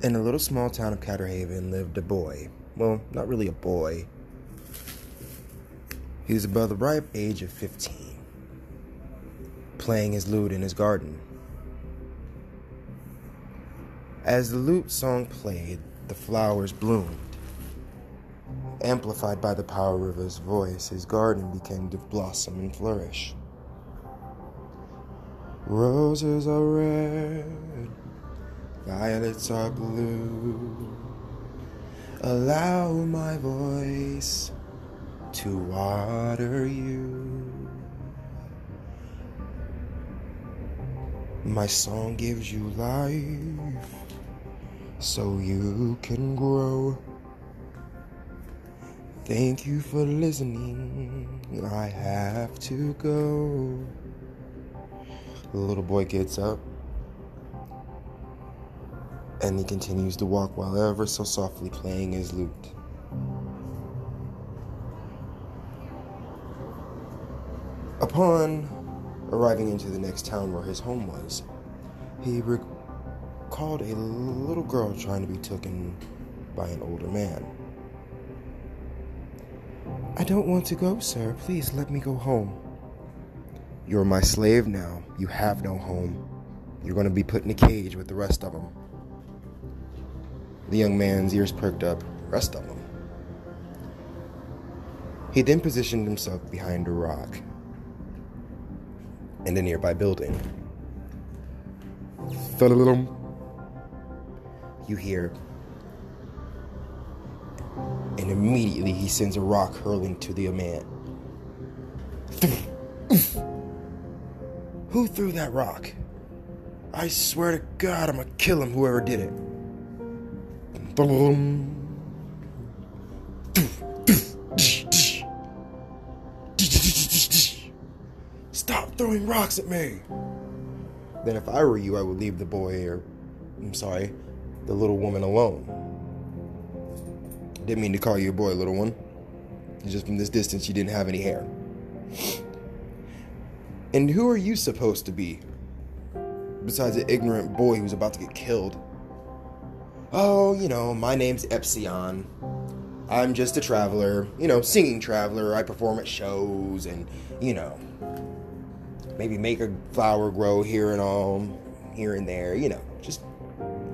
In a little small town of Catterhaven lived a boy. Well, not really a boy. He was above the ripe age of 15, playing his lute in his garden. As the lute song played, the flowers bloomed. Amplified by the power of his voice, his garden began to blossom and flourish. Roses are red, violets are blue. Allow my voice to water you. My song gives you life so you can grow. Thank you for listening. I have to go. The little boy gets up and he continues to walk while ever so softly playing his lute. Upon arriving into the next town where his home was, he recalled a little girl trying to be taken by an older man. I don't want to go, sir. Please let me go home. You're my slave now. You have no home. You're going to be put in a cage with the rest of them. The young man's ears perked up. Rest of them. He then positioned himself behind a rock in a nearby building. You hear, and immediately he sends a rock hurling to the man. Who threw that rock? I swear to God, I'm gonna kill him, whoever did it. Stop throwing rocks at me! Then, if I were you, I would leave the boy, or I'm sorry, the little woman alone. Didn't mean to call you a boy, little one. Just from this distance, you didn't have any hair. And who are you supposed to be? Besides an ignorant boy who's about to get killed. Oh, you know, my name's Epsilon. I'm just a traveler, you know, singing traveler. I perform at shows and, you know, maybe make a flower grow here and all, here and there, you know, just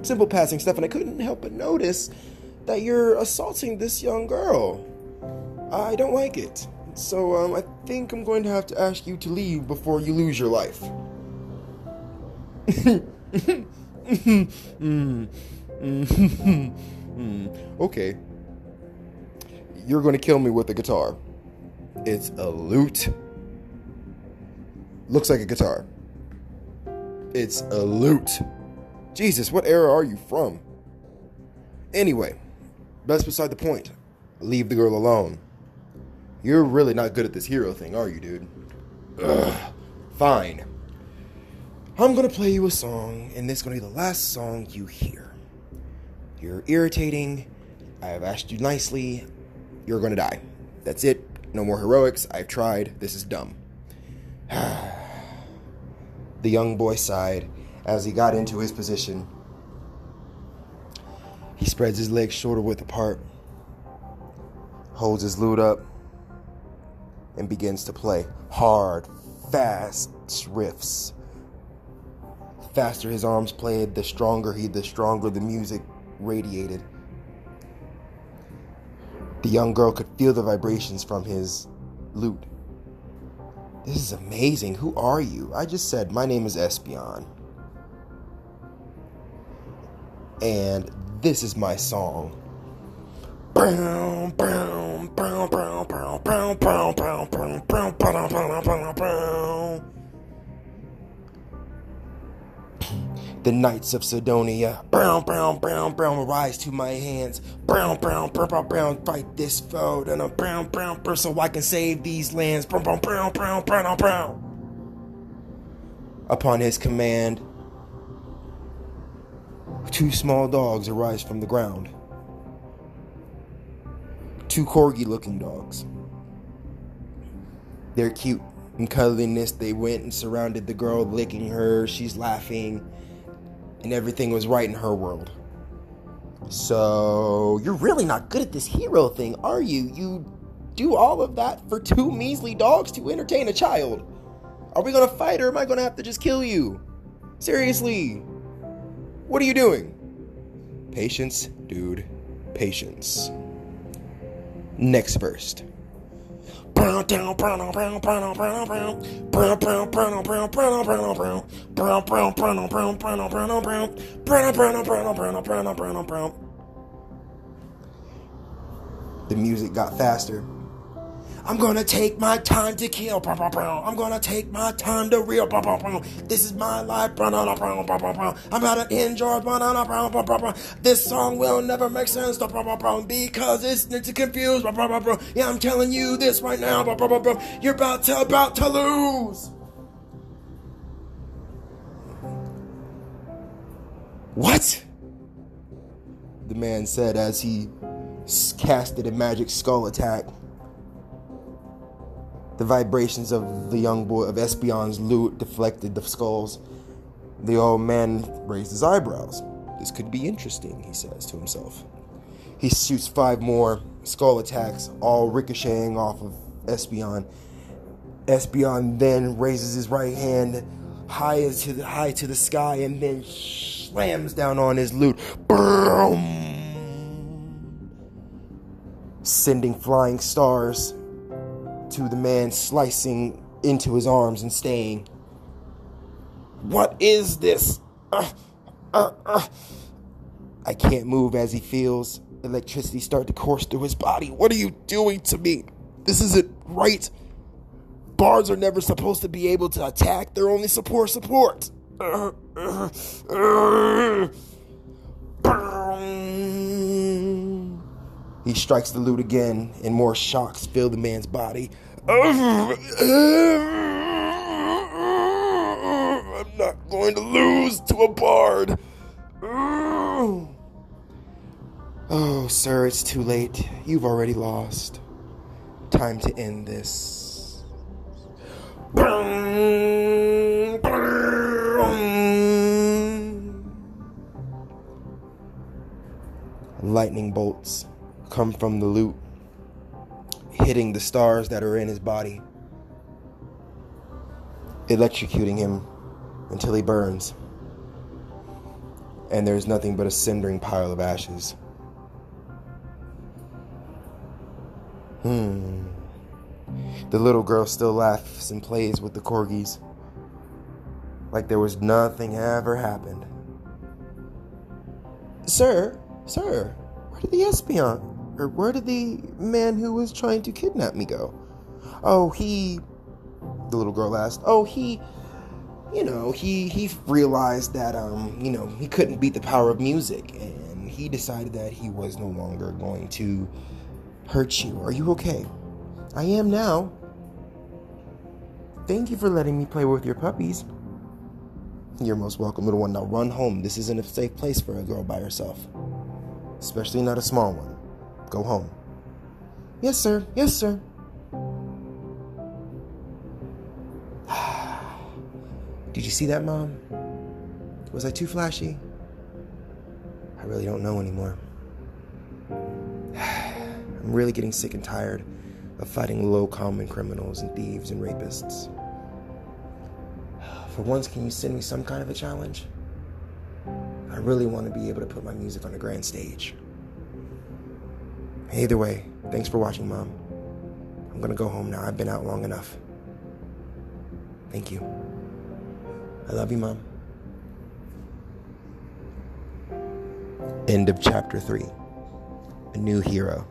simple passing stuff. And I couldn't help but notice that you're assaulting this young girl. I don't like it. So um, I think I'm going to have to ask you to leave before you lose your life. Mm-hmm. Mm-hmm. okay. You're going to kill me with a guitar. It's a lute. Looks like a guitar. It's a lute. Jesus, what era are you from? Anyway, that's beside the point. Leave the girl alone. You're really not good at this hero thing, are you, dude? Ugh. Fine. I'm gonna play you a song, and this is gonna be the last song you hear. You're irritating. I have asked you nicely. You're gonna die. That's it. No more heroics. I've tried. This is dumb. the young boy sighed as he got into his position. He spreads his legs shoulder width apart, holds his lute up, and begins to play hard, fast riffs. The Faster his arms played, the stronger he, the stronger the music radiated. The young girl could feel the vibrations from his lute. This is amazing. Who are you? I just said, My name is Espion. And this is my song. The knights of Sidonia, brown, brown, brown, brown, rise to my hands. Brown, brown, brown, brown, brown, fight this foe. And a brown, brown, brown, so I can save these lands. Brown, brown, brown, brown, brown, brown. Upon his command, two small dogs arise from the ground. Two corgi looking dogs. They're cute and cuddliness. They went and surrounded the girl, licking her. She's laughing and everything was right in her world. So, you're really not good at this hero thing, are you? You do all of that for two measly dogs to entertain a child. Are we gonna fight or am I gonna have to just kill you? Seriously. What are you doing? Patience, dude. Patience. Next verse. The music got faster. I'm gonna take my time to kill. I'm gonna take my time to real. This is my life. I'm to enjoy. This song will never make sense because it's, it's confused. Yeah, I'm telling you this right now. You're about to about to lose. What? The man said as he casted a magic skull attack. The vibrations of the young boy of Espion's lute deflected the skulls. The old man raised his eyebrows. This could be interesting, he says to himself. He shoots five more skull attacks, all ricocheting off of Espion. Espion then raises his right hand high to the high to the sky and then slams down on his lute. Boom! Sending flying stars to the man slicing into his arms and staying. What is this? Uh, uh, uh. I can't move as he feels electricity start to course through his body. What are you doing to me? This isn't right. Bards are never supposed to be able to attack, they're only support support. He strikes the lute again, and more shocks fill the man's body. I'm not going to lose to a bard. Oh, sir, it's too late. You've already lost. Time to end this. Lightning bolts come from the lute hitting the stars that are in his body, electrocuting him until he burns. And there's nothing but a cindering pile of ashes. Hmm. The little girl still laughs and plays with the corgis like there was nothing ever happened. Sir, sir, where did the espion? Or where did the man who was trying to kidnap me go? Oh, he. The little girl asked. Oh, he. You know, he he realized that um, you know, he couldn't beat the power of music, and he decided that he was no longer going to hurt you. Are you okay? I am now. Thank you for letting me play with your puppies. You're most welcome, little one. Now run home. This isn't a safe place for a girl by herself, especially not a small one. Go home. Yes, sir. Yes, sir. Did you see that, Mom? Was I too flashy? I really don't know anymore. I'm really getting sick and tired of fighting low common criminals and thieves and rapists. For once, can you send me some kind of a challenge? I really want to be able to put my music on the grand stage. Either way, thanks for watching, Mom. I'm gonna go home now. I've been out long enough. Thank you. I love you, Mom. End of chapter 3 A New Hero.